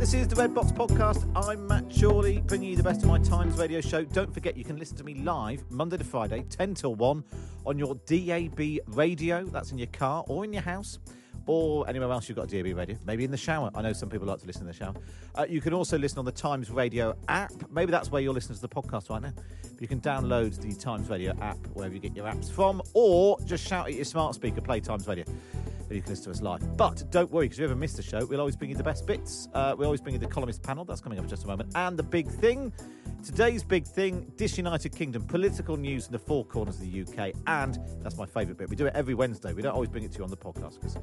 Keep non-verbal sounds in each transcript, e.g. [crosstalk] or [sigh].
this is the Red Box Podcast. I'm Matt Chorley, bringing you the best of my Times radio show. Don't forget, you can listen to me live Monday to Friday, 10 till 1, on your DAB radio. That's in your car or in your house or anywhere else you've got DAB radio. Maybe in the shower. I know some people like to listen in the shower. Uh, you can also listen on the Times Radio app. Maybe that's where you're listening to the podcast right now. But you can download the Times Radio app wherever you get your apps from, or just shout at your smart speaker, play Times Radio and you can listen to us live. But don't worry, because if you ever missed a show, we'll always bring you the best bits. Uh, we always bring you the columnist panel. That's coming up in just a moment. And the big thing. Today's big thing Disunited Kingdom, political news in the four corners of the UK. And that's my favourite bit. We do it every Wednesday. We don't always bring it to you on the podcast because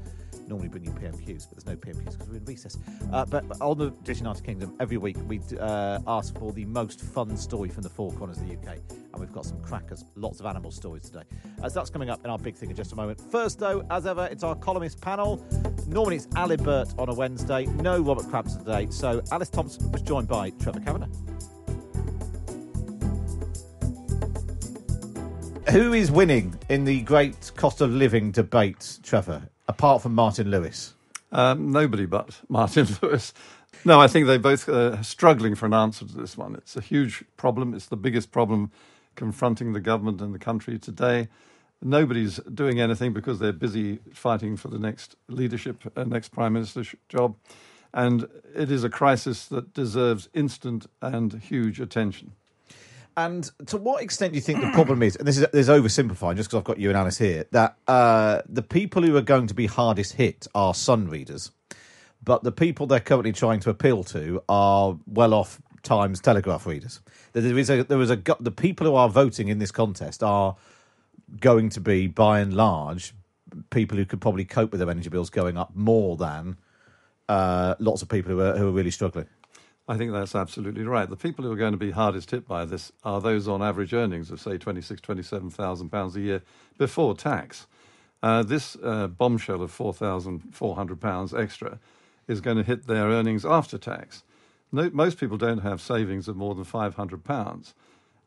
normally bring you PMQs, but there's no PMQs because we're in recess. Uh, but on the Disunited Kingdom, every week we uh, ask for the most fun story from the four corners of the UK. And we've got some crackers, lots of animal stories today. Uh, so that's coming up in our big thing in just a moment. First, though, as ever, it's our columnist panel. Normally it's Ali Burt on a Wednesday. No Robert Crampton today. So Alice Thompson was joined by Trevor Kavanagh. Who is winning in the great cost of living debate, Trevor, apart from Martin Lewis? Um, nobody but [laughs] Martin Lewis. No, I think they both uh, struggling for an answer to this one. It's a huge problem. It's the biggest problem confronting the government and the country today. Nobody's doing anything because they're busy fighting for the next leadership, uh, next prime minister's job. And it is a crisis that deserves instant and huge attention. And to what extent do you think the problem is, and this is, this is oversimplifying just because I've got you and Alice here, that uh, the people who are going to be hardest hit are Sun readers, but the people they're currently trying to appeal to are well off Times Telegraph readers. There is a there is a the people who are voting in this contest are going to be by and large people who could probably cope with their energy bills going up more than uh, lots of people who are who are really struggling. I think that's absolutely right. The people who are going to be hardest hit by this are those on average earnings of, say, 26, 27,000 pounds a year before tax. Uh, this uh, bombshell of 4,400 pounds extra is going to hit their earnings after tax. No, most people don't have savings of more than 500 pounds.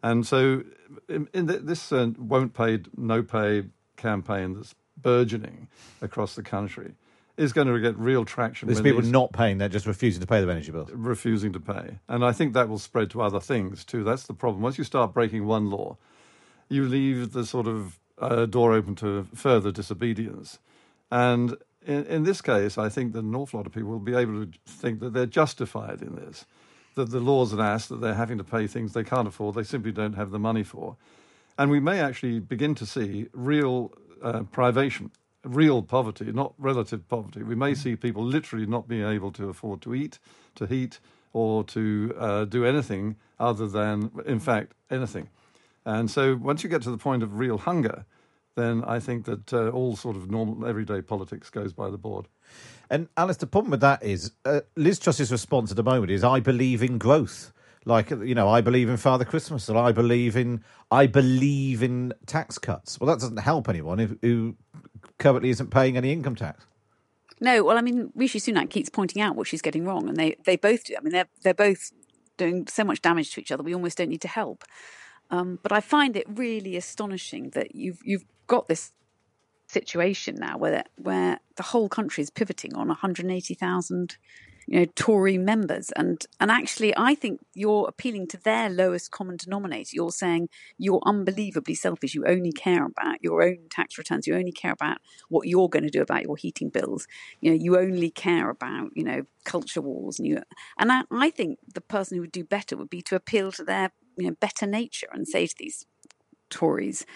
And so, in, in this uh, won't pay, no pay campaign that's burgeoning across the country is going to get real traction. There's people not paying; they're just refusing to pay their energy bills. Refusing to pay, and I think that will spread to other things too. That's the problem. Once you start breaking one law, you leave the sort of uh, door open to further disobedience. And in, in this case, I think that an awful lot of people will be able to think that they're justified in this, that the law's an ass, that they're having to pay things they can't afford, they simply don't have the money for. And we may actually begin to see real uh, privation real poverty, not relative poverty. We may see people literally not being able to afford to eat, to heat, or to uh, do anything other than, in fact, anything. And so once you get to the point of real hunger, then I think that uh, all sort of normal everyday politics goes by the board. And Alice, the problem with that is uh, Liz Truss's response at the moment is, "I believe in growth." Like you know, I believe in Father Christmas, and I believe in I believe in tax cuts. Well, that doesn't help anyone who, who currently isn't paying any income tax. No, well, I mean, Rishi Sunak keeps pointing out what she's getting wrong, and they, they both do. I mean, they're they're both doing so much damage to each other. We almost don't need to help. Um, but I find it really astonishing that you've you've got this situation now where where the whole country is pivoting on 180,000 you know Tory members. And and actually I think you're appealing to their lowest common denominator. You're saying you're unbelievably selfish. You only care about your own tax returns. You only care about what you're going to do about your heating bills. You know you only care about you know culture wars. And you and I, I think the person who would do better would be to appeal to their you know better nature and say to these Tories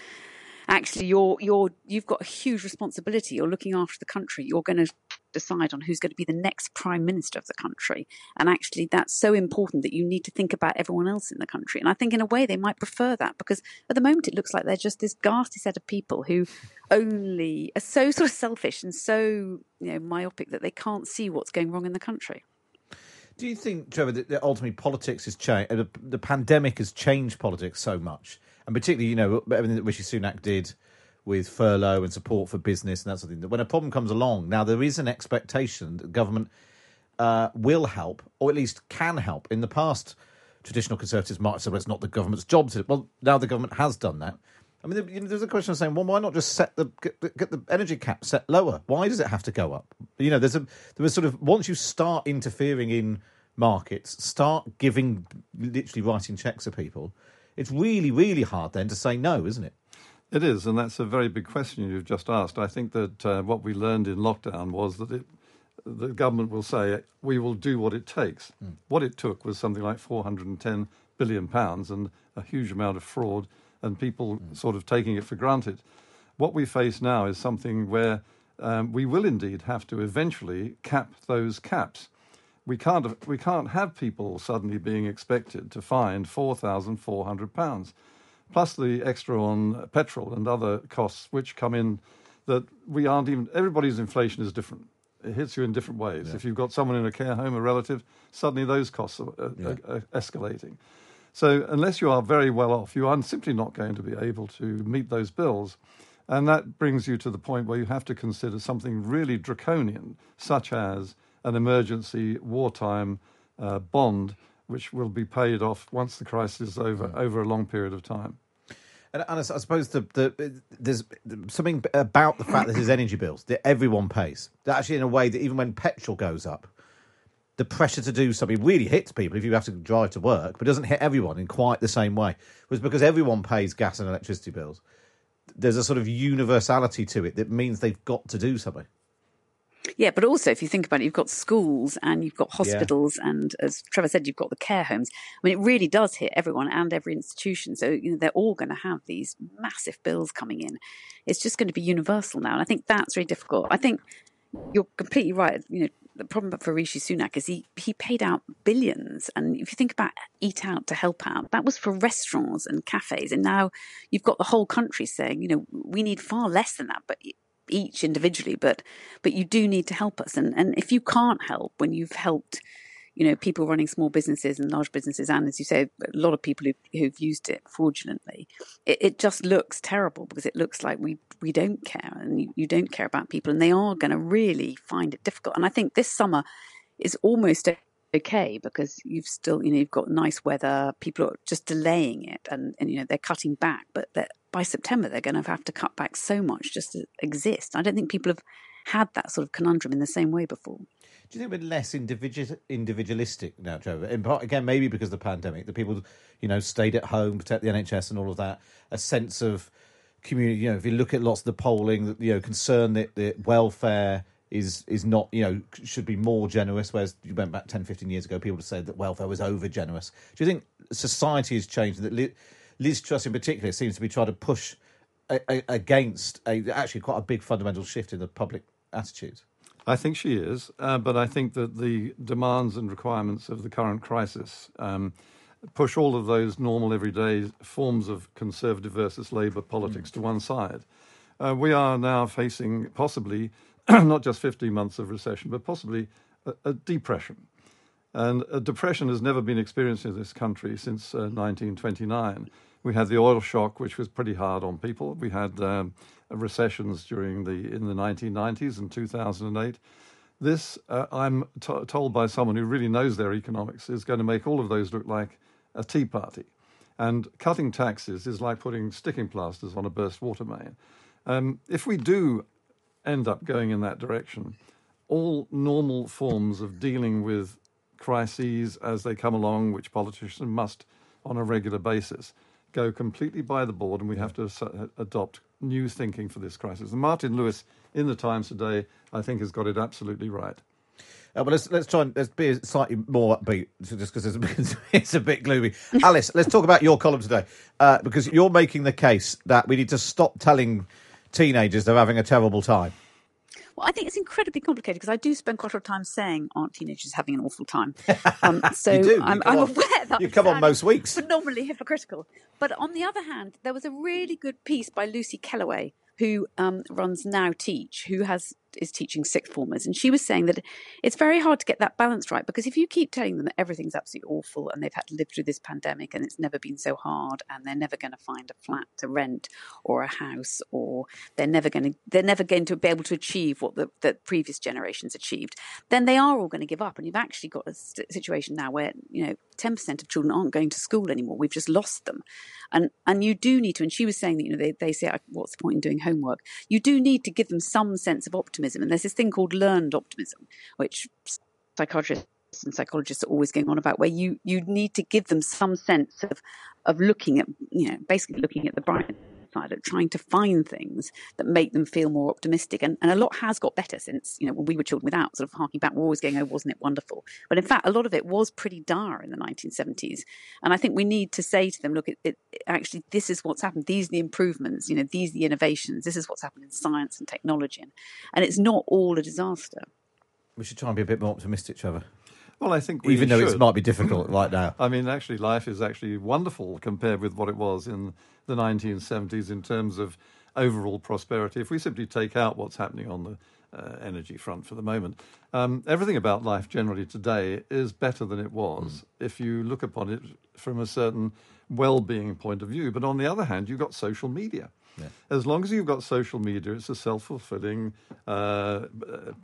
actually you're you're you've got a huge responsibility. You're looking after the country. You're going to decide on who's going to be the next prime minister of the country. And actually that's so important that you need to think about everyone else in the country. And i think in a way they might prefer that because at the moment it looks like they're just this ghastly set of people who only are so sort of selfish and so you know myopic that they can't see what's going wrong in the country. Do you think, Trevor, that ultimately politics has changed? Uh, the, the pandemic has changed politics so much and particularly you know everything that Rishi Sunak did with furlough and support for business and that sort of thing. That when a problem comes along, now there is an expectation that government uh, will help, or at least can help. In the past, traditional conservatives might have said, "Well, it's not the government's job to." Well, now the government has done that. I mean, you know, there's a question of saying, well, why not just set the get, the get, the energy cap set lower? Why does it have to go up? You know, there's a there was sort of once you start interfering in markets, start giving literally writing checks to people it's really, really hard then to say no, isn't it? It is, and that's a very big question you've just asked. I think that uh, what we learned in lockdown was that it, the government will say we will do what it takes. Mm. What it took was something like 410 billion pounds and a huge amount of fraud and people mm. sort of taking it for granted. What we face now is something where um, we will indeed have to eventually cap those caps we can't we can't have people suddenly being expected to find four thousand four hundred pounds, plus the extra on petrol and other costs which come in that we aren't even. Everybody's inflation is different. It hits you in different ways. Yeah. If you've got someone in a care home, a relative, suddenly those costs are, are, yeah. are, are escalating. So unless you are very well off, you are simply not going to be able to meet those bills. And that brings you to the point where you have to consider something really draconian, such as an emergency wartime uh, bond, which will be paid off once the crisis is over, mm. over a long period of time. And, and I, suppose the, the, there's something about the fact that there's energy bills that everyone pays. That actually, in a way, that even when petrol goes up, the pressure to do something really hits people if you have to drive to work, but doesn't hit everyone in quite the same way. It was because everyone pays gas and electricity bills. There's a sort of universality to it that means they've got to do something. Yeah, but also if you think about it, you've got schools and you've got hospitals, yeah. and as Trevor said, you've got the care homes. I mean, it really does hit everyone and every institution. So you know they're all going to have these massive bills coming in. It's just going to be universal now, and I think that's really difficult. I think you're completely right. You know, the problem for Rishi Sunak is he he paid out billions, and if you think about Eat Out to help out, that was for restaurants and cafes, and now you've got the whole country saying, you know, we need far less than that, but each individually, but but you do need to help us. And and if you can't help when you've helped, you know, people running small businesses and large businesses, and as you say, a lot of people who, who've used it fraudulently, it, it, just looks terrible because it looks like we we don't care and you, you don't care about people, and they are going to really find it difficult. And I think this summer is almost okay because you've still you know you've got nice weather people are just delaying it and, and you know they're cutting back but by september they're going to have to cut back so much just to exist i don't think people have had that sort of conundrum in the same way before do you think we're less individual, individualistic now, Trevor? In part, again, maybe because of the pandemic, the people, you know, stayed at home, protect the NHS and all of that. A sense of community. You know, if you look at lots of the polling, that you know, concern that the welfare is is not you know should be more generous whereas you went back 10 15 years ago people say that welfare was over generous do you think society has changed that liz truss in particular seems to be trying to push a, a, against a actually quite a big fundamental shift in the public attitude I think she is, uh, but I think that the demands and requirements of the current crisis um, push all of those normal everyday forms of conservative versus Labour politics mm. to one side. Uh, we are now facing possibly [clears throat] not just 15 months of recession, but possibly a, a, depression. And a depression has never been experienced in this country since uh, 1929. We had the oil shock, which was pretty hard on people. We had um, recessions during the in the 1990s and 2008. This, uh, I'm t- told by someone who really knows their economics, is going to make all of those look like a tea party. And cutting taxes is like putting sticking plasters on a burst water main. Um, if we do end up going in that direction, all normal forms of dealing with crises as they come along, which politicians must on a regular basis, go completely by the board, and we have to adopt new thinking for this crisis. And Martin Lewis in the Times today, I think, has got it absolutely right. Uh, well, let's let's try and let's be slightly more upbeat, just because it's, [laughs] it's, a bit gloomy. Alice, let's talk about your column today, uh, because you're making the case that we need to stop telling teenagers they're having a terrible time. Well, I think it's incredibly complicated because I do spend quite a lot of time saying, "Aren't teenagers having an awful time?" [laughs] Um, so I'm, I'm aware that you come on most weeks. Phenomenally hypocritical. But on the other hand, there was a really good piece by Lucy Kellaway who um, runs Now Teach, who has is teaching sixth formers, and she was saying that it's very hard to get that balance right because if you keep telling them that everything's absolutely awful and they've had to live through this pandemic and it's never been so hard and they're never going to find a flat to rent or a house or they're never going to they're never going to be able to achieve what the, the previous generations achieved, then they are all going to give up. And you've actually got a situation now where you know 10% of children aren't going to school anymore. We've just lost them. And and you do need to, and she was saying that, you know, they, they say, what's the point in doing homework? You do need to give them some sense of optimism. And there's this thing called learned optimism, which psychiatrists and psychologists are always going on about, where you, you need to give them some sense of, of looking at, you know, basically looking at the bright at trying to find things that make them feel more optimistic. And, and a lot has got better since, you know, when we were children without sort of harking back, we're always going, oh, wasn't it wonderful? But in fact, a lot of it was pretty dire in the 1970s. And I think we need to say to them, look, it, it, actually, this is what's happened. These are the improvements, you know, these are the innovations. This is what's happened in science and technology. And, and it's not all a disaster. We should try and be a bit more optimistic, Trevor. Well, I think even though should. it might be difficult right now. [laughs] I mean, actually, life is actually wonderful compared with what it was in the 1970s in terms of overall prosperity. If we simply take out what's happening on the uh, energy front for the moment, um, everything about life generally today is better than it was mm. if you look upon it from a certain well-being point of view. But on the other hand, you've got social media. Yeah. As long as you've got social media, it's a self fulfilling uh,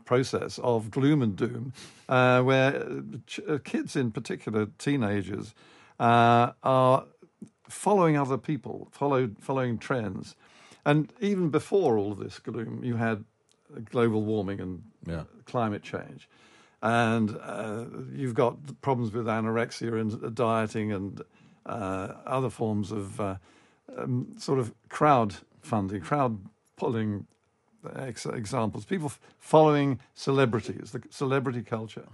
process of gloom and doom, uh, where ch- uh, kids, in particular teenagers, uh, are following other people, followed, following trends. And even before all of this gloom, you had global warming and yeah. climate change. And uh, you've got problems with anorexia and dieting and uh, other forms of um, sort of crowd funding, crowd pulling ex- examples, people f- following celebrities, the celebrity culture.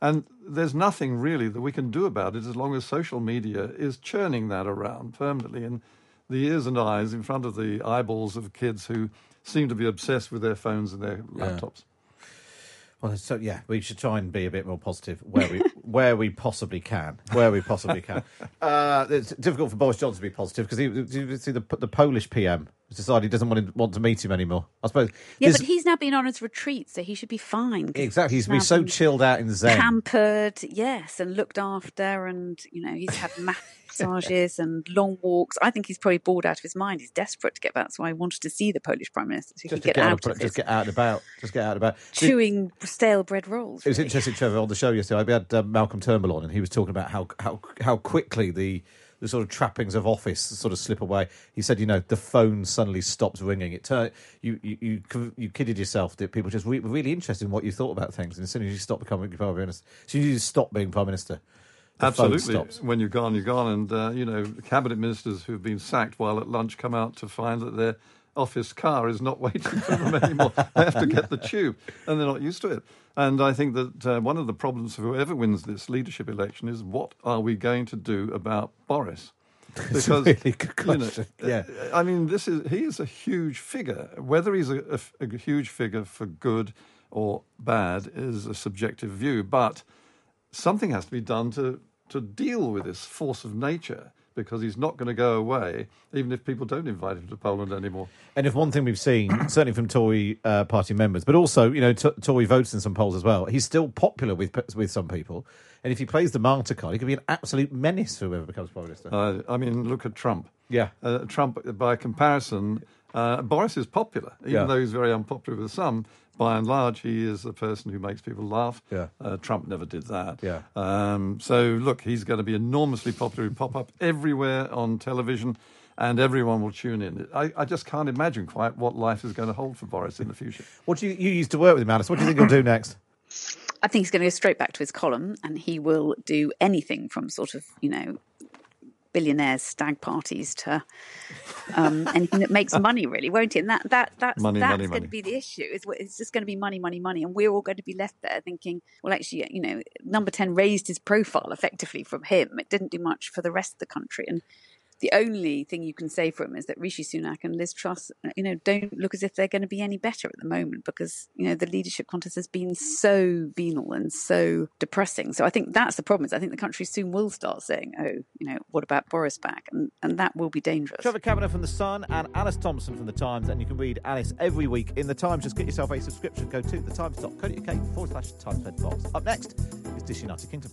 And there's nothing really that we can do about it as long as social media is churning that around permanently in the ears and eyes in front of the eyeballs of kids who seem to be obsessed with their phones and their laptops. Yeah. Well, so yeah, we should try and be a bit more positive where we where we possibly can, where we possibly can. [laughs] Uh, it's difficult for Boris Johnson to be positive because he, see the the Polish PM decided he doesn't want to, want to meet him anymore. I suppose. Yeah, but he's now been on his retreat, so he should be fine. Exactly, he's been so chilled out in Zen, pampered, yes, and looked after, and you know he's had [laughs] massages and long walks. I think he's probably bored out of his mind. He's desperate to get back. That's why he wanted to see the Polish prime minister so he could get, get, out, of, just get out and about, just get out and about, chewing stale bread rolls. Really. It was interesting, Trevor, on the show yesterday. We had uh, Malcolm Turnbull on, and he was talking about how how how quickly the the sort of trappings of office sort of slip away. He said, you know, the phone suddenly stops ringing. It turned you you you, you kidded yourself that people just re- were really interested in what you thought about things, and as soon as you stop becoming prime minister, as soon as you stop being prime minister. Absolutely. When you're gone, you're gone. And, uh, you know, cabinet ministers who've been sacked while at lunch come out to find that their office car is not [laughs] waiting for them anymore. they have to get the tube, and they're not used to it. And I think that uh, one of the problems for whoever wins this leadership election is what are we going to do about Boris? [laughs] Because really you know, yeah, I mean, this is he is a huge figure. Whether he's a, a, a huge figure for good or bad is a subjective view, but something has to be done to to deal with this force of nature because he's not going to go away, even if people don't invite him to Poland anymore. And if one thing we've seen, [clears throat] certainly from Tory uh, party members, but also you know t- Tory votes in some polls as well, he's still popular with with some people. And if he plays the martyr card, he could be an absolute menace for whoever becomes prime minister. Uh, I mean, look at Trump. Yeah, uh, Trump, by comparison, Uh, Boris is popular, even Yeah. though he's very unpopular with some. By and large, he is a person who makes people laugh. Yeah. Uh, Trump never did that. Yeah. Um, so, look, he's going to be enormously popular. He'll pop up everywhere on television, and everyone will tune in. I, I just can't imagine quite what life is going to hold for Boris in the future. What do you, you used to work with him, Alice? What do you think he'll do next? I think he's going to go straight back to his column, and he will do anything from sort of you know billionaires stag parties to [laughs] um, anything that makes money, really, won't it? And that that that's Money, that's money, going money. to be the issue. Is it's just going to be money, money, money, and we're all going to be left there thinking, well, actually, you know, number ten raised his profile effectively from him. It didn't do much for the rest of the country, and the only thing you can say for him is that Rishi Sunak and Liz Truss, you know, don't look as if they're going to be any better at the moment because you know the leadership contest has been so venal and so depressing. So I think that's the problem. Is I think the country soon will start saying, "Oh, you know, what about Boris back?" and and that will be dangerous. Trevor Kavanagh from The Sun and Alice Thompson from The Times. And you can read Alice every week in The Times. Just get yourself a subscription. Go to thetimes.co.uk forward slash Times. Up next is Disunited Kingdom.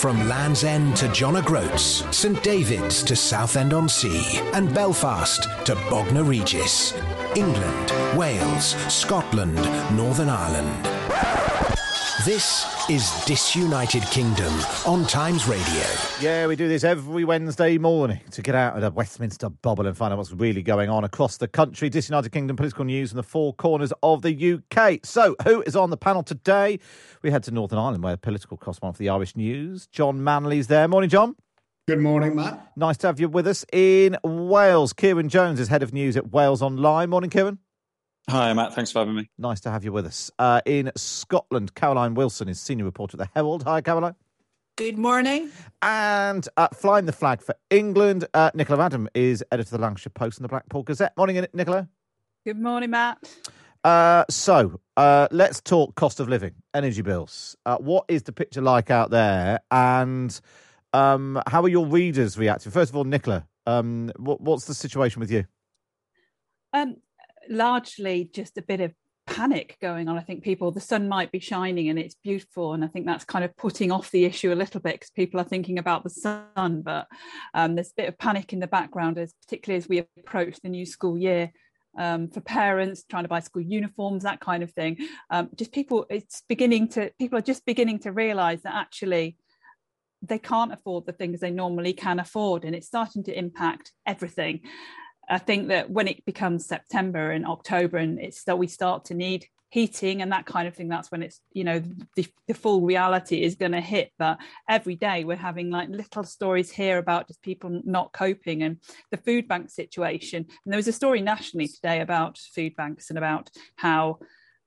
From Land's End to John O'Groats, St David's to Southend on Sea, and Belfast to Bognor Regis. England, Wales, Scotland, Northern Ireland. This is Disunited Kingdom on Times Radio. Yeah, we do this every Wednesday morning to get out of the Westminster bubble and find out what's really going on across the country. Disunited Kingdom political news in the four corners of the UK. So, who is on the panel today? We head to Northern Ireland, where political correspondent for the Irish News, John Manley's there. Morning, John. Good morning, Matt. Nice to have you with us in Wales. Kieran Jones is head of news at Wales Online. Morning, Kieran. Hi, Matt. Thanks for having me. Nice to have you with us. Uh, in Scotland, Caroline Wilson is senior reporter at the Herald. Hi, Caroline. Good morning. And uh, flying the flag for England, uh, Nicola Adam is editor of the Lancashire Post and the Blackpool Gazette. Morning, Nicola. Good morning, Matt. Uh, so uh, let's talk cost of living, energy bills. Uh, what is the picture like out there, and um, how are your readers reacting? First of all, Nicola, um, what, what's the situation with you? Um, largely just a bit of panic going on. I think people, the sun might be shining and it's beautiful, and I think that's kind of putting off the issue a little bit because people are thinking about the sun. But um, there's a bit of panic in the background, as particularly as we approach the new school year. Um, for parents trying to buy school uniforms, that kind of thing. Um, just people, it's beginning to, people are just beginning to realize that actually they can't afford the things they normally can afford, and it's starting to impact everything. I think that when it becomes September and October, and it's that we start to need heating and that kind of thing, that's when it's you know the, the full reality is going to hit. But every day we're having like little stories here about just people not coping and the food bank situation. And there was a story nationally today about food banks and about how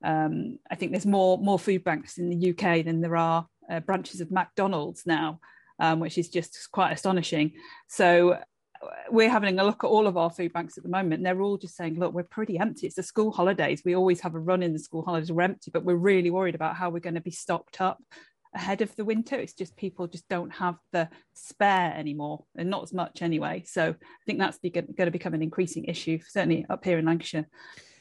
um, I think there's more more food banks in the UK than there are uh, branches of McDonald's now, um, which is just quite astonishing. So we're having a look at all of our food banks at the moment, and they're all just saying, "Look, we're pretty empty. It's the school holidays. We always have a run in the school holidays. We're empty, but we're really worried about how we're going to be stocked up ahead of the winter. It's just people just don't have the spare anymore, and not as much anyway. So I think that's going to become an increasing issue, certainly up here in Lancashire.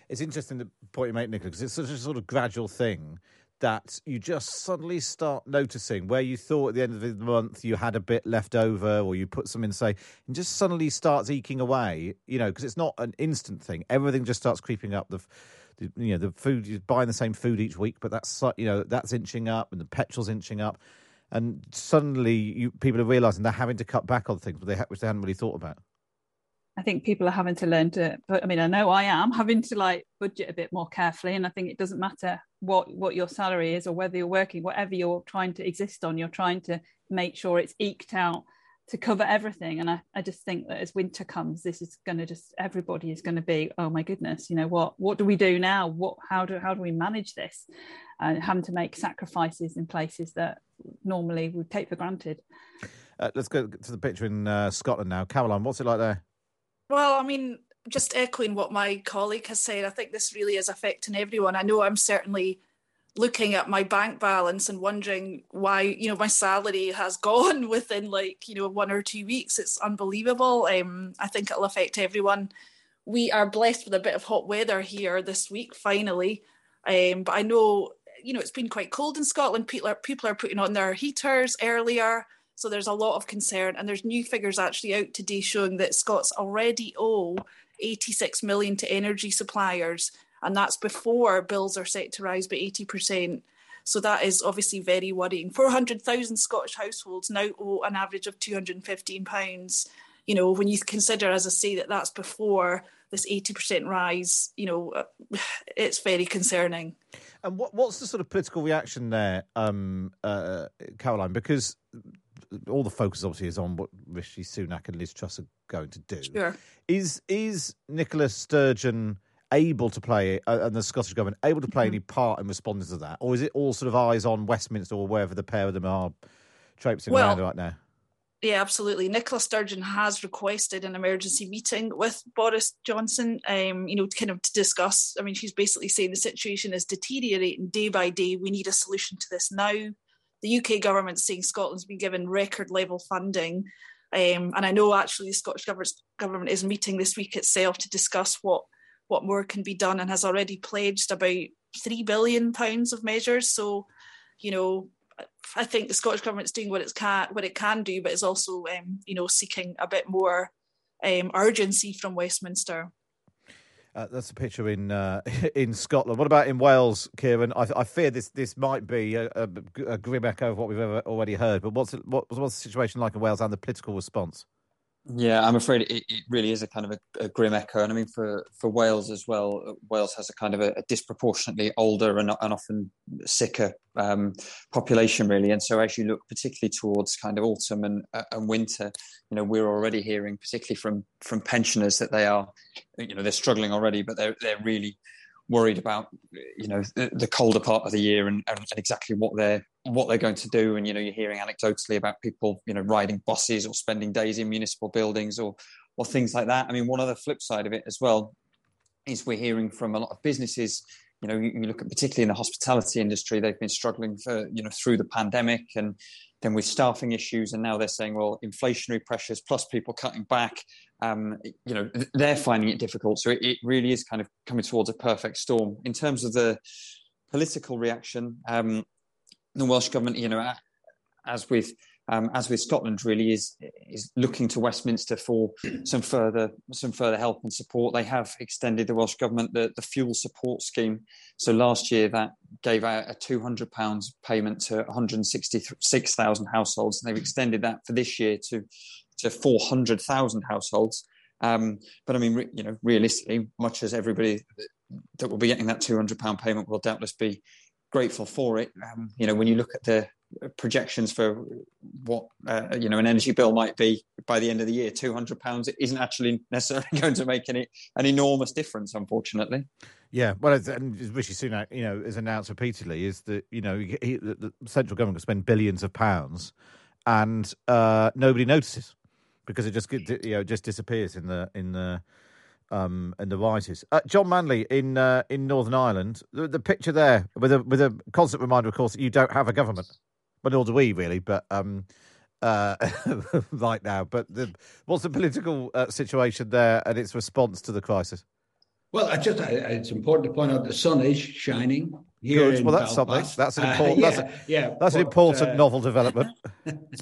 It's interesting the point you make, Nicola, because it's such a sort of gradual thing that you just suddenly start noticing where you thought at the end of the month you had a bit left over or you put some in say and just suddenly starts eking away you know because it's not an instant thing. Everything just starts creeping up. The, the you know the food you're buying the same food each week but that's you know that's inching up and the petrol's inching up. And suddenly you, people are realizing they're having to cut back on things but they, which they hadn't really thought about I think people are having to learn to, but I mean, I know I am having to like budget a bit more carefully. And I think it doesn't matter what what your salary is or whether you're working, whatever you're trying to exist on, you're trying to make sure it's eked out to cover everything. And I, I just think that as winter comes, this is going to just everybody is going to be, oh my goodness, you know what? What do we do now? What how do how do we manage this? And uh, having to make sacrifices in places that normally would take for granted. Uh, let's go to the picture in uh, Scotland now. Caroline, what's it like there? Well, I mean, just echoing what my colleague has said, I think this really is affecting everyone. I know I'm certainly looking at my bank balance and wondering why, you know, my salary has [laughs] gone within like, you know, one or two weeks. It's unbelievable. Um, I think it'll affect everyone. We are blessed with a bit of hot weather here this week, finally. Um, but I know, you know, it's been quite cold in Scotland. People are people are putting on their heaters earlier. So there's a lot of concern, and there's new figures actually out today showing that Scots already owe 86 million to energy suppliers, and that's before bills are set to rise by 80%. So that is obviously very worrying. 400,000 Scottish households now owe an average of 215 pounds. You know, when you consider, as I say, that that's before this 80% rise, you know, uh, [sighs] it's very concerning. And what, what's the sort of political reaction there, um, uh, Caroline? Because all the focus obviously is on what Rishi Sunak and Liz Truss are going to do. Sure. Is is Nicola Sturgeon able to play uh, and the Scottish government able to play mm-hmm. any part in responding to that, or is it all sort of eyes on Westminster or wherever the pair of them are traipsing well, around right now? Yeah, absolutely. Nicola Sturgeon has requested an emergency meeting with Boris Johnson, um, you know, kind of to discuss. I mean, she's basically saying the situation is deteriorating day by day. We need a solution to this now the UK government saying Scotland's been given record level funding. Um, and I know actually the Scottish government is meeting this week itself to discuss what what more can be done and has already pledged about three billion pounds of measures. So, you know, I think the Scottish government's doing what it can what it can do, but is also um, you know seeking a bit more um, urgency from Westminster. Uh, that's a picture in uh, [laughs] in Scotland. What about in Wales, Kieran? I, I fear this this might be a, a, a, grim echo of what we've ever already heard. But what's it, what, what's the situation like in Wales and the political response? Yeah, I'm afraid it, it really is a kind of a, a, grim echo, and I mean for for Wales as well. Wales has a kind of a, a disproportionately older and, and often sicker um, population, really. And so, as you look particularly towards kind of autumn and, uh, and winter, you know, we're already hearing, particularly from from pensioners, that they are, you know, they're struggling already, but they're they're really worried about you know the, the colder part of the year and, and, exactly what they're what they're going to do and you know you're hearing anecdotally about people you know riding buses or spending days in municipal buildings or or things like that. I mean one other flip side of it as well is we're hearing from a lot of businesses you know you, you look at particularly in the hospitality industry they've been struggling for you know through the pandemic and then with staffing issues and now they're saying well inflationary pressures plus people cutting back um, you know they're finding it difficult. So it, it, really is kind of coming towards a perfect storm. In terms of the political reaction um, the welsh government you know as with um, as with Scotland, really is is looking to Westminster for [clears throat] some further some further help and support. They have extended the Welsh government the, the fuel support scheme. So last year that gave out a two hundred pounds payment to one hundred sixty six thousand households, and they've extended that for this year to to four hundred thousand households. Um, but I mean, you know, realistically, much as everybody that will be getting that two hundred pound payment will doubtless be grateful for it. Um, you know, when you look at the projections for what uh, you know an energy bill might be by the end of the year 200 pounds isn't actually necessarily [laughs] going to make any an enormous difference unfortunately yeah well and rishi sunak you know has announced repeatedly is that you know he, the, the central government can spend billions of pounds and uh, nobody notices because it just you know just disappears in the in the um, and the writers. Uh, John Manley in uh, in Northern Ireland. The, the, picture there with a with a constant reminder, of course, that you don't have a government. But nor do we really. But um, uh, [laughs] right now, but the, what's the political uh, situation there and its response to the crisis? Well, I just I, it's important to point out the sun is shining Well, that's Belfast. something. That's an important. Uh, yeah, that's, a, yeah, that's but, an important uh, novel development.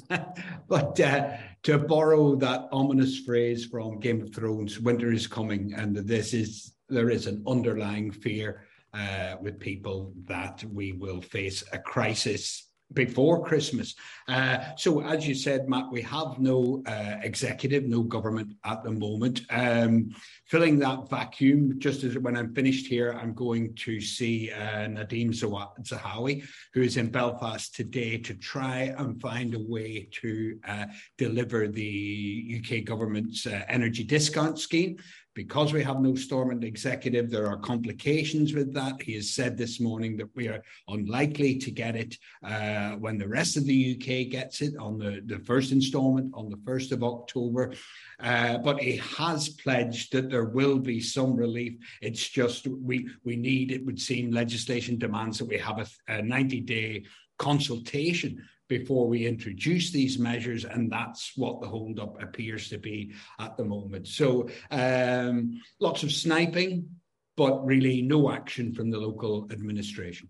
[laughs] but uh, to borrow that ominous phrase from Game of Thrones, winter is coming, and this is there is an underlying fear uh, with people that we will face a crisis before Christmas. Uh, so, as you said, Matt, we have no uh, executive, no government at the moment. Um, filling that vacuum, just as when I'm finished here, I'm going to see uh, Nadhim Zahawi, who is in Belfast today, to try and find a way to uh, deliver the UK government's uh, energy discount scheme because we have no Stormont executive, there are complications with that. He has said this morning that we are unlikely to get it uh, when the rest of the UK gets it on the, the first instalment on the 1st of October. Uh, but he has pledged that there will be some relief. It's just we, we need, it would seem, legislation demands that we have a 90 day consultation before we introduce these measures, and that's what the holdup appears to be at the moment. So, um, lots of sniping, but really no action from the local administration.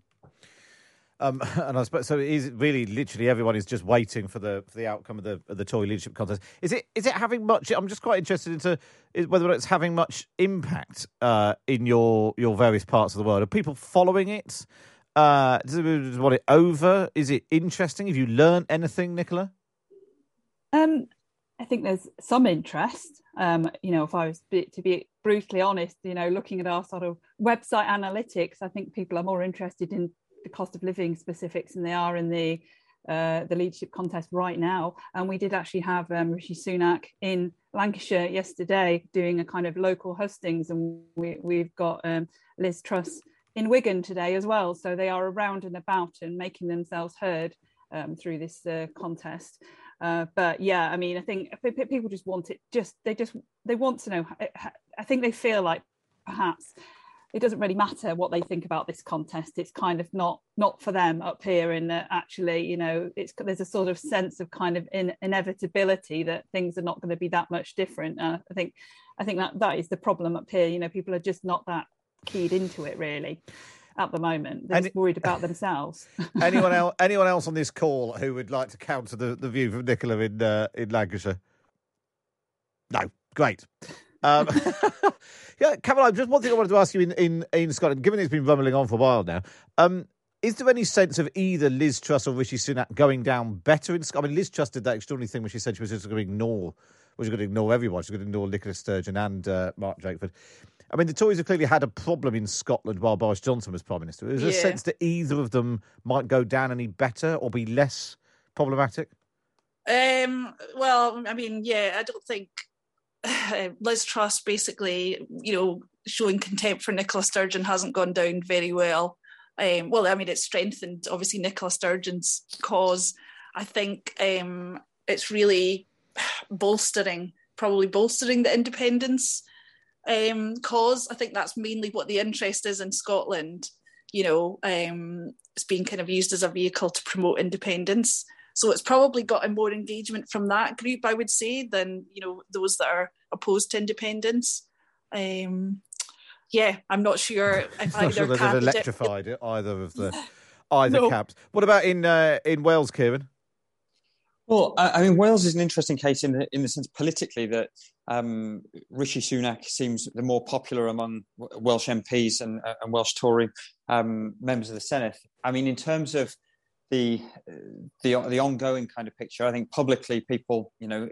Um, [laughs] and I suppose so. Is really literally everyone is just waiting for the for the outcome of the of the Tory leadership contest. Is it is it having much? I'm just quite interested into whether it's having much impact uh, in your your various parts of the world. Are people following it? Uh, it want it over? Is it interesting? Have you learned anything, Nicola? Um, I think there's some interest. Um, you know, if I was to be brutally honest, you know, looking at our sort of website analytics, I think people are more interested in the cost of living specifics than they are in the uh, the leadership contest right now. And we did actually have um, Rishi Sunak in Lancashire yesterday doing a kind of local hustings, and we, we've got um, Liz Truss in Wigan today as well. So they are around and about and making themselves heard um, through this uh, contest. Uh, but yeah, I mean, I think people just want it. Just they just they want to know. I think they feel like perhaps it doesn't really matter what they think about this contest. It's kind of not not for them up here. And actually, you know, it's there's a sort of sense of kind of in, inevitability that things are not going to be that much different. Uh, I think I think that that is the problem up here. You know, people are just not that keyed into it really at the moment. They're Any, worried about themselves. [laughs] anyone else? Anyone else on this call who would like to counter the, the view from Nicola in uh, in Lancashire? No, great. Um, [laughs] yeah, Caroline, just one thing I wanted to ask you in, in, in Scotland, given it's been rumbling on for a while now, um, is there any sense of either Liz Truss or Rishi Sunak going down better in Scotland? I mean, Liz Truss did that extraordinary thing where she said she was just going to ignore, was going to ignore everyone. She was going to ignore Nicola Sturgeon and uh, Mark Drakeford. I mean, the Tories have clearly had a problem in Scotland while Boris Johnson was Prime Minister. Is there yeah. a sense that either of them might go down any better or be less problematic? Um, well, I mean, yeah, I don't think uh, Liz Truss basically, you know, showing contempt for Nicola Sturgeon hasn't gone down very well. Um, well, I mean, it's strengthened obviously Nicola Sturgeon's cause. I think um, it's really [sighs] bolstering, probably bolstering the independence um, cause. I think that's mainly what the interest is in Scotland. You know, um, it's being kind of used as a vehicle to promote independence. So it's probably gotten more engagement from that group, I would say, than you know those that are opposed to independence. Um, yeah, I'm not sure [laughs] if not sure they've electrified it, either of the [laughs] either no. camps. What about in uh, in Wales, Kieran? Well, I mean, Wales is an interesting case in the, in the sense politically that um, Rishi Sunak seems the more popular among Welsh MPs and, uh, and Welsh Tory um, members of the Senedd. I mean, in terms of the, the the ongoing kind of picture, I think publicly people, you know,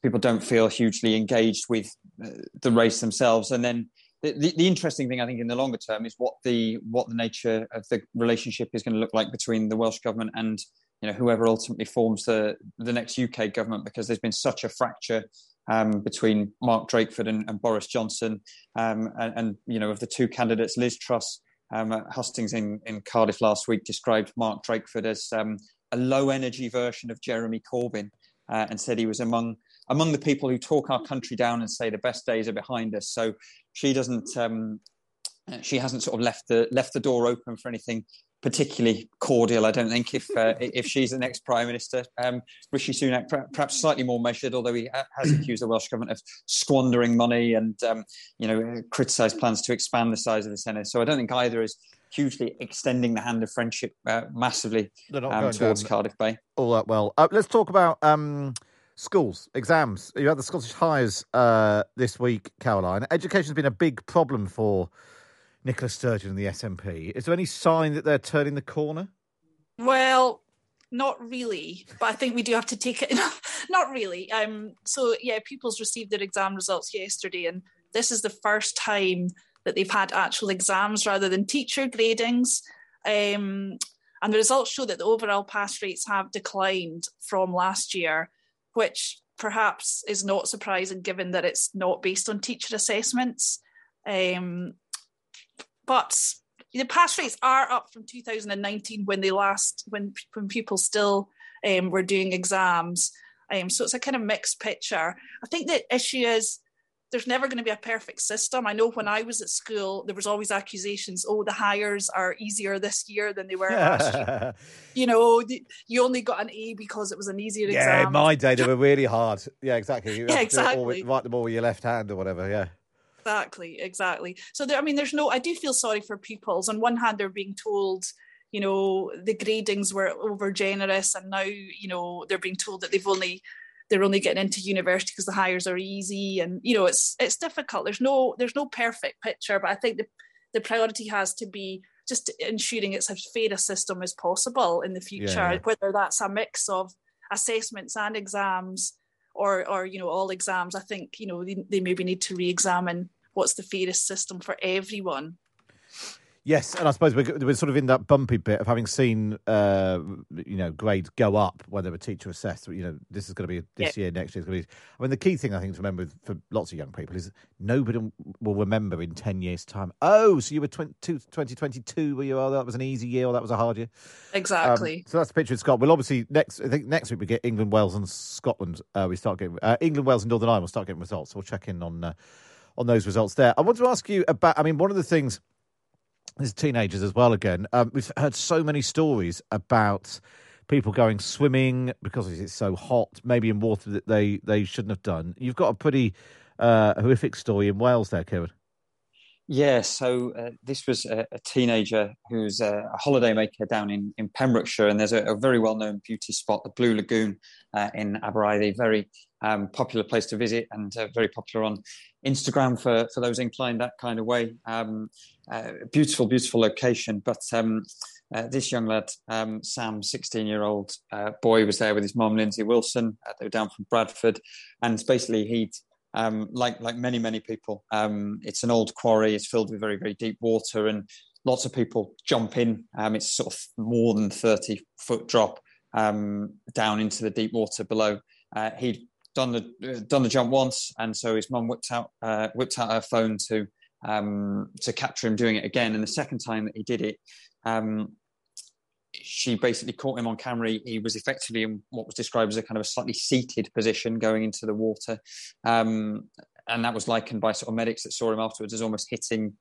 people don't feel hugely engaged with uh, the race themselves, and then. The, the, the, interesting thing, I think, in the longer term, is what the what the nature of the relationship is going to look like between the Welsh government and you know whoever ultimately forms the the next UK government, because there's been such a fracture um, between Mark Drakeford and, and Boris Johnson, um, and, and, you know of the two candidates, Liz Truss um, Hustings in, in Cardiff last week described Mark Drakeford as um, a low energy version of Jeremy Corbyn, uh, and said he was among among the people who talk our country down and say the best days are behind us. So she doesn't. Um, she hasn't sort of left the left the door open for anything particularly cordial. I don't think if uh, if she's the next prime minister, um, Rishi Sunak perhaps slightly more measured, although he has accused the Welsh government of squandering money and um, you know criticised plans to expand the size of the Senedd. So I don't think either is hugely extending the hand of friendship uh, massively um, towards Cardiff Bay. All that well. Uh, let's talk about. Um, schools, exams. You had the Scottish Highers uh, this week, Caroline. Education's been a big problem for Nicola Sturgeon and the SNP. Is there any sign that they're turning the corner? Well, not really, but I think we do have to take it. [laughs] not really. Um, so yeah, pupils received their exam results yesterday, and this is the first time that they've had actual exams rather than teacher gradings. Um, and the results show that the overall pass rates have declined from last year, which perhaps is not surprising given that it's not based on teacher assessments. Um, but the pass rates are up from 2019 when they last when when people still um, were doing exams. Um, so it's a kind of mixed picture. I think the issue is there's never going to be a perfect system. I know when I was at school, there was always accusations, oh, the Highers are easier this year than they were last year. [laughs] You know, you only got an A because it was an easier yeah, exam. Yeah, in my day, they [laughs] were really hard. Yeah, exactly. You yeah, exactly. write them all with your left hand or whatever, yeah. Exactly, exactly. So there, I mean, there's no. I do feel sorry for pupils. On one hand, they're being told, you know, the gradings were over generous, and now, you know, they're being told that they've only they're only getting into university because the Highers are easy, and you know, it's it's difficult. There's no there's no perfect picture, but I think the the priority has to be just ensuring it's as fair a system as possible in the future, yeah. whether that's a mix of assessments and exams or or you know all exams. I think you know they, they maybe need to re-examine what's the fairest system for everyone Yes, and I suppose we're, we're, sort of in that bumpy bit of having seen, uh, you know, grades go up when they were teacher assessed. You know, this is going to be this year, next year is going to be. I mean, the key thing I think to remember for lots of young people is nobody will remember in ten years' time. Oh, so you were 20, 2022 where you are? That was an easy year, or that was a hard year. Exactly. Um, so that's the picture of Scott. Well, obviously next, I think next week we get England, Wales, and Scotland. Uh, we start getting uh, England, Wales, and Northern Ireland. We'll start getting results. So we'll check in on uh, on those results there. I want to ask you about. I mean, one of the things there's teenagers as well again. Um, we've heard so many stories about people going swimming because it's so hot, maybe in water that they, they shouldn't have done. You've got a pretty uh, horrific story in Wales there, Kieran. Yeah, so uh, this was a, a, teenager who's a, a holidaymaker down in, in Pembrokeshire, and there's a, a very well known beauty spot, the Blue Lagoon uh, in Aberystwyth, very um, popular place to visit and uh, very popular on Instagram for, for those inclined that kind of way. Um, uh, beautiful, beautiful location. But um, uh, this young lad, um, Sam, 16 year old uh, boy, was there with his mum, Lindsay Wilson. they were down from Bradford. And basically, he'd um, like like many many people. Um, it's an old quarry. It's filled with very very deep water, and lots of people jump in. It's sort of more than thirty foot drop down into the deep water below. Uh, he'd done the uh, done the jump once, and so his mum whipped out uh, whipped out her phone to um, to capture him doing it again. And the second time that he did it, um, she basically caught him on camera. He was effectively in what was described as a kind of a slightly seated position going into the water. Um, and that was likened by sort of medics that saw him afterwards as almost hitting,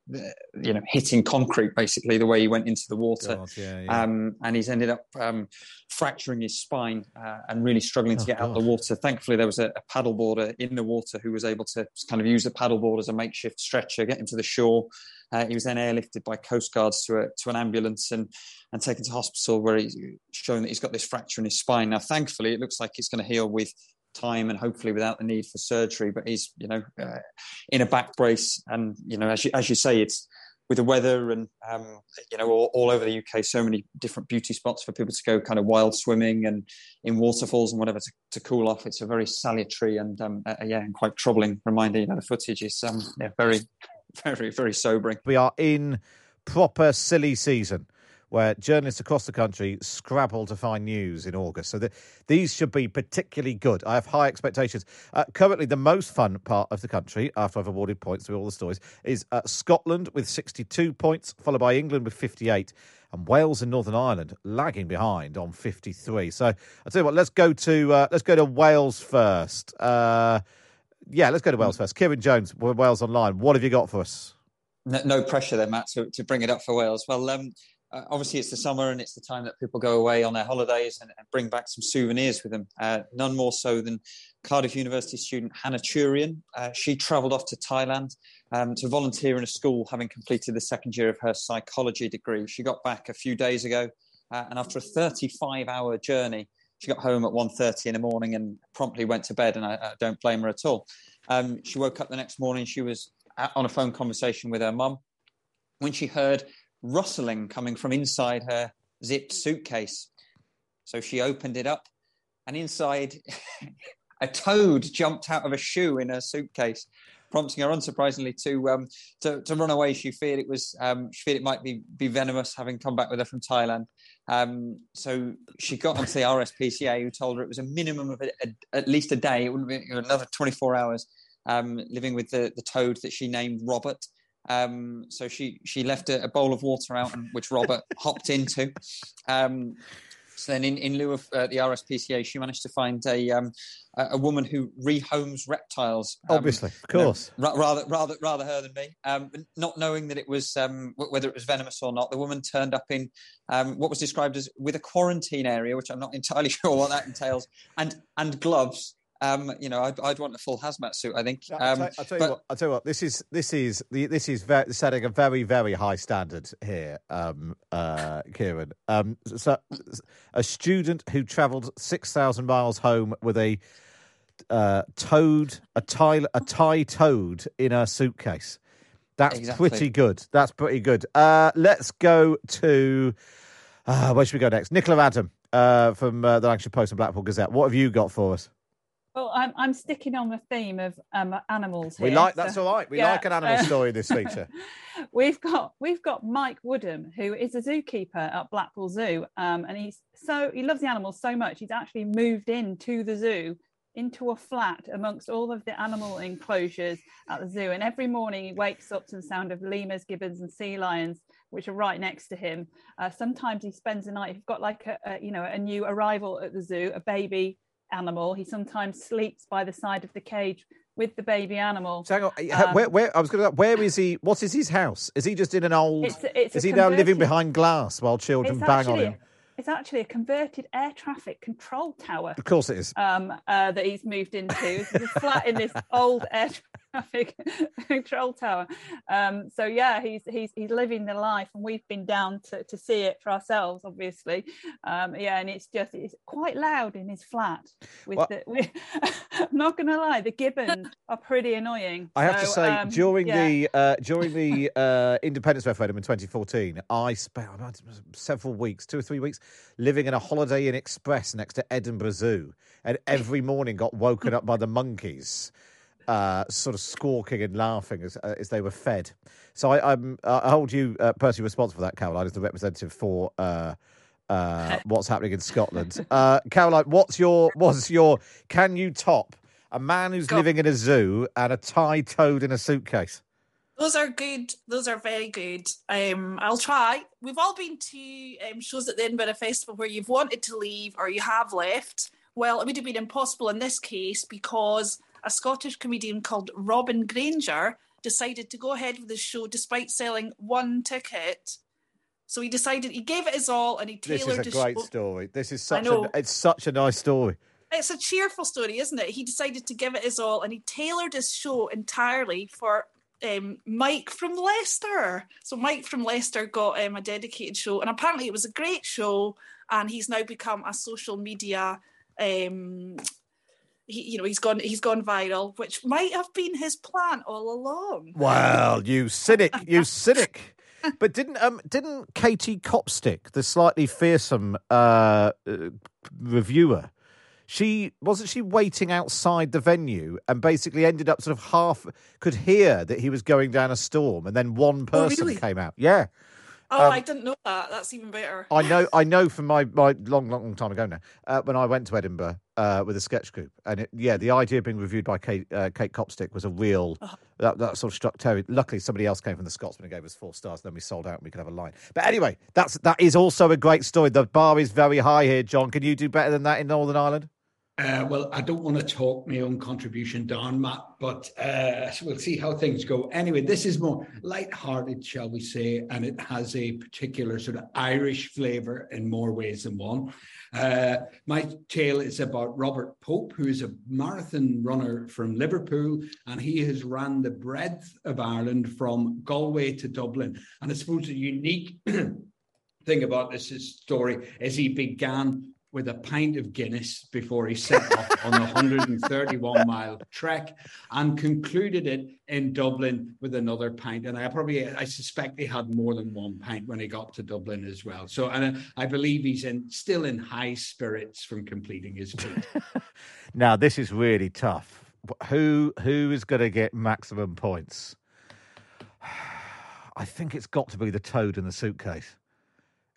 you know, hitting concrete basically the way he went into the water. God, yeah, yeah. Um, and he's ended up um, fracturing his spine uh, and really struggling to oh, get God. out of the water. Thankfully, there was a, a paddleboarder in the water who was able to kind of use the paddleboard as a makeshift stretcher, get him to the shore. Uh, he was then airlifted by coast guards to a, to an ambulance and and taken to hospital where he's shown that he's got this fracture in his spine. Now, thankfully, it looks like it's going to heal with time and hopefully without the need for surgery. But he's, you know, uh, in a back brace, and you know, as you as you say, it's with the weather and um, you know all, all, over the UK, so many different beauty spots for people to go kind of wild swimming and in waterfalls and whatever to, to cool off. It's a very salutary and um, uh, yeah, and quite troubling reminder. You know, the footage is um, yeah, very, [laughs] very, very sobering. We are in proper silly season where journalists across the country scrabble to find news in August. So the, these should be particularly good. I have high expectations. Uh, currently, the most fun part of the country, after I've awarded points to all the stories, is uh, Scotland with 62 points, followed by England with 58 and Wales and Northern Ireland lagging behind on 53. So I'll tell you what, let's go to uh, let's go to Wales first. Uh, yeah, let's go to Wales first. Kieran Jones, Wales Online. What have you got for us? No, no pressure there, Matt, to, to bring it up for Wales. Well, um, uh, obviously it's the summer and it's the time that people go away on their holidays and, and bring back some souvenirs with them. Uh, none more so than Cardiff University student Hannah Turian. Uh, she travelled off to Thailand um, to volunteer in a school, having completed the second year of her psychology degree. She got back a few days ago, uh, and after a 35-hour journey, she got home at 1.30 in the morning and promptly went to bed, and I, I don't blame her at all. Um, she woke up the next morning. She was on a phone conversation with her mum when she heard rustling coming from inside her zipped suitcase. So she opened it up, and inside, [laughs] a toad jumped out of a shoe in her suitcase, prompting her, unsurprisingly, to um, to, to run away. She feared it was um, she feared it might be be venomous, having come back with her from Thailand. Um, so she got onto the RSPCA, who told her it was a minimum of a, a, at least a day. It wouldn't be another 24 hours um, living with the, the toad that she named Robert. Um, so she she left a, a, bowl of water out, and, which Robert [laughs] hopped into. Um, so then, in, in lieu of uh, the RSPCA, she managed to find a um, a woman who rehomes reptiles. Um, Obviously, of course. You know, rather rather rather her than me. Um, not knowing that it was um, whether it was venomous or not, the woman turned up in what was described as with a quarantine area, which I'm not entirely [laughs] sure what that entails, and and gloves um, you know, I'd, I'd, want a full hazmat suit. I think. Um, I'll, tell, I'll, tell, you what. I'll tell you what. This is this is the this is very, setting a very very high standard here, um, uh, Kieran. Um, so, a student who travelled six thousand miles home with a uh, toad, a tie, a Thai toad in a suitcase. That's exactly. pretty good. That's pretty good. Uh, let's go to uh, where should we go next? Nicola Adam uh, from uh, the Lancashire Post and Blackpool Gazette. What have you got for us? Well, I'm, I'm sticking on the theme of um, animals. Here, we like that's so, all right. We yeah. like an animal story this feature. [laughs] we've got we've got Mike Woodham, who is a zookeeper at Blackpool Zoo, um, and he's so he loves the animals so much he's actually moved into the zoo into a flat amongst all of the animal enclosures at the zoo. And every morning he wakes up to the sound of lemurs, gibbons, and sea lions, which are right next to him. Uh, sometimes he spends the night. He's got like a, a you know a new arrival at the zoo, a baby animal. He sometimes sleeps by the side of the cage with the baby animal. So hang on, um, where, where, I was going to. Where is he? What is his house? Is he just in an old? It's, it's is he now living behind glass while children bang on him? It's actually a converted air traffic control tower. Of course, it is. Um, uh, that he's moved into. It's a flat in this [laughs] old air [laughs] traffic control tower. Um, so yeah, he's he's he's living the life, and we've been down to, to see it for ourselves, obviously. Um, yeah, and it's just it's quite loud in his flat. With well, the, with, I'm [laughs] not going to lie, the gibbons are pretty annoying. I have so, to say, um, during yeah. the uh, during the uh, independence referendum in 2014, I spent several weeks, two or three weeks, living in a Holiday Inn Express next to Edinburgh Zoo, and every morning got woken up by the monkeys uh, sort of squawking and laughing as, uh, as they were fed. So I, I'm, I hold you uh, personally responsible for that, Caroline, as the representative for uh, uh, [laughs] what's happening in Scotland. Uh, Caroline, what's your what's your? Can you top a man who's living in a zoo and a Thai toad in a suitcase? Those are good. Those are very good. Um, I'll try. We've all been to um, shows at the Edinburgh Festival where you've wanted to leave or you have left. Well, it would have been impossible in this case because a Scottish comedian called Robin Granger decided to go ahead with the show despite selling one ticket. So he decided he gave it his all and he tailored. This is a great show. story. This is such a it's such a nice story. It's a cheerful story, isn't it? He decided to give it his all and he tailored his show entirely for um, Mike from Leicester. So Mike from Leicester got um, a dedicated show, and apparently it was a great show. And he's now become a social media um, he, you know, he's gone he's gone viral, which might have been his plan all along. Well, you cynic, you [laughs] cynic. But didn't um didn't Katie Copstick, the slightly fearsome uh, uh, reviewer, she wasn't she waiting outside the venue and basically ended up sort of half could hear that he was going down a storm, and then one person oh, really? came out. Yeah. Oh, um, I didn't know that. That's even better. I know. I know [laughs] from my, my long, long, long time ago now uh, when I went to Edinburgh uh, with a sketch group, and it, yeah, the idea of being reviewed by Kate, uh, Kate Copstick was a real, oh. That, that sort of struck Terry. Luckily, somebody else came from the Scotsman and gave us four stars. And Then we sold out and we could have a line. But anyway, that's that is also a great story. The bar is very high here, John. Can you do better than that in Northern Ireland? Uh, well, I don't want to talk my own contribution down, Matt, but uh, we'll see how things go. Anyway, this is more light-hearted, shall we say, and it has a particular sort of Irish flavour in more ways than one. Uh, my tale is about Robert Pope, who is a marathon runner from Liverpool, and he has ran the breadth of Ireland from Galway to Dublin. And I suppose the unique [clears throat] thing about this story is he began with a pint of Guinness before he set off on the 131 mile trek and concluded it in Dublin with another pint. And I probably, I suspect he had more than one pint when he got to Dublin as well. So, and I believe he's in still in high spirits from completing his feat. [laughs] now, this is really tough. Who who is going to get maximum points? [sighs] I think it's got to be the toad in the suitcase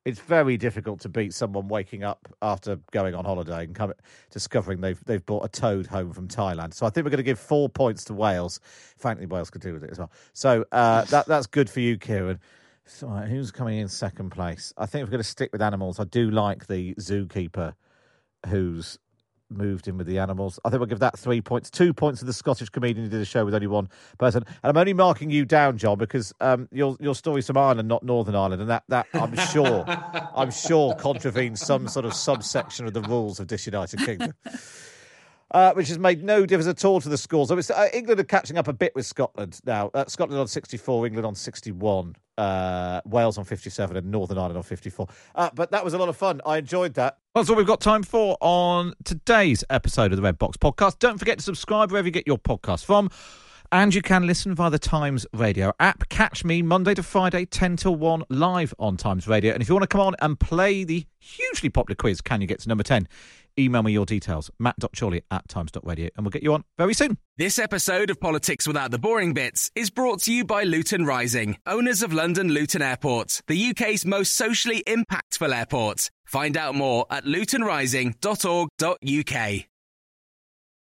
it's very difficult to beat someone waking up after going on holiday and come, discovering they've they've brought a toad home from Thailand. So I think we're going to give four points to Wales. Frankly, Wales could do with it as well. So uh, that that's good for you, Kieran. So who's coming in second place? I think we're going to stick with animals. I do like the zookeeper who's moved in with the animals. I think we'll give that three points. Two points to the Scottish comedian who did a show with only one person. And I'm only marking you down, John, because um, your your story's from Ireland, not Northern Ireland, and that that I'm sure [laughs] I'm sure contravenes some sort of subsection of the rules of Disunited Kingdom uh, which has made no difference at all to the scores. So uh, England are catching up a bit with Scotland now. Uh, Scotland on 64, England on 61, uh, Wales on 57, and Northern Ireland on 54. Uh, but that was a lot of fun. I enjoyed that. Well, That's all we've got time for on today's episode of the Red Box Podcast. Don't forget to subscribe wherever you get your podcast from. And you can listen via the Times Radio app. Catch me Monday to Friday, 10 till 1, live on Times Radio. And if you want to come on and play the hugely popular quiz, Can You Get to Number 10? Email me your details, matt.chorley at times.radio, and we'll get you on very soon. This episode of Politics Without the Boring Bits is brought to you by Luton Rising, owners of London Luton Airport, the UK's most socially impactful airport. Find out more at lutonrising.org.uk.